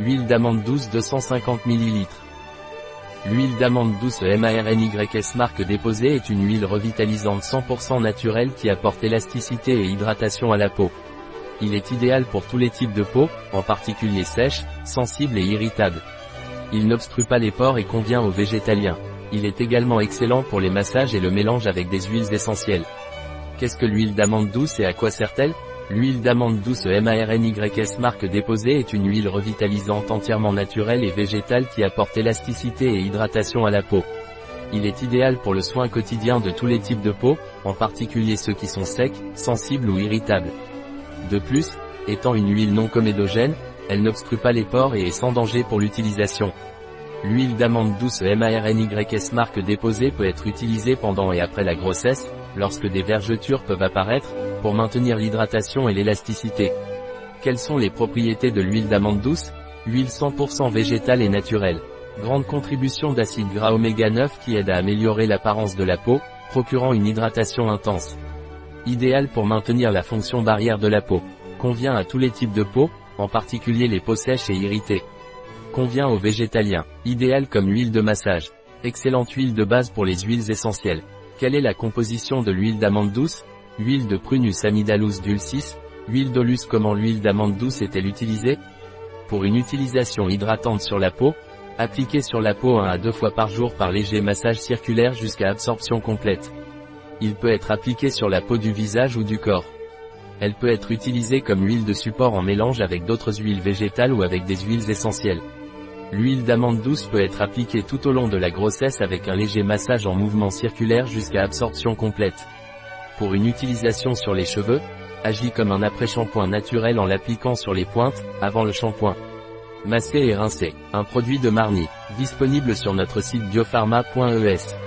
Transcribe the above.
Huile d'amande douce 250 ml. L'huile d'amande douce MARNYS marque déposée est une huile revitalisante 100% naturelle qui apporte élasticité et hydratation à la peau. Il est idéal pour tous les types de peau, en particulier sèche, sensible et irritable. Il n'obstrue pas les pores et convient aux végétaliens. Il est également excellent pour les massages et le mélange avec des huiles essentielles. Qu'est-ce que l'huile d'amande douce et à quoi sert-elle? L'huile d'amande douce MARNYS marque déposée est une huile revitalisante entièrement naturelle et végétale qui apporte élasticité et hydratation à la peau. Il est idéal pour le soin quotidien de tous les types de peau, en particulier ceux qui sont secs, sensibles ou irritables. De plus, étant une huile non comédogène, elle n'obstrue pas les pores et est sans danger pour l'utilisation. L'huile d'amande douce MARNYS marque déposée peut être utilisée pendant et après la grossesse, lorsque des vergetures peuvent apparaître, pour maintenir l'hydratation et l'élasticité. Quelles sont les propriétés de l'huile d'amande douce? Huile 100% végétale et naturelle. Grande contribution d'acide gras oméga 9 qui aide à améliorer l'apparence de la peau, procurant une hydratation intense. Idéal pour maintenir la fonction barrière de la peau. Convient à tous les types de peau, en particulier les peaux sèches et irritées. Convient aux végétaliens. Idéal comme huile de massage. Excellente huile de base pour les huiles essentielles. Quelle est la composition de l'huile d'amande douce? Huile de Prunus amidalus dulcis, huile d'olus Comment l'huile d'amande douce est-elle utilisée? Pour une utilisation hydratante sur la peau, appliquez sur la peau 1 à 2 fois par jour par léger massage circulaire jusqu'à absorption complète. Il peut être appliqué sur la peau du visage ou du corps. Elle peut être utilisée comme huile de support en mélange avec d'autres huiles végétales ou avec des huiles essentielles. L'huile d'amande douce peut être appliquée tout au long de la grossesse avec un léger massage en mouvement circulaire jusqu'à absorption complète. Pour une utilisation sur les cheveux, agit comme un après-shampoing naturel en l'appliquant sur les pointes, avant le shampoing. Masser et rincer. Un produit de Marni. Disponible sur notre site biopharma.es.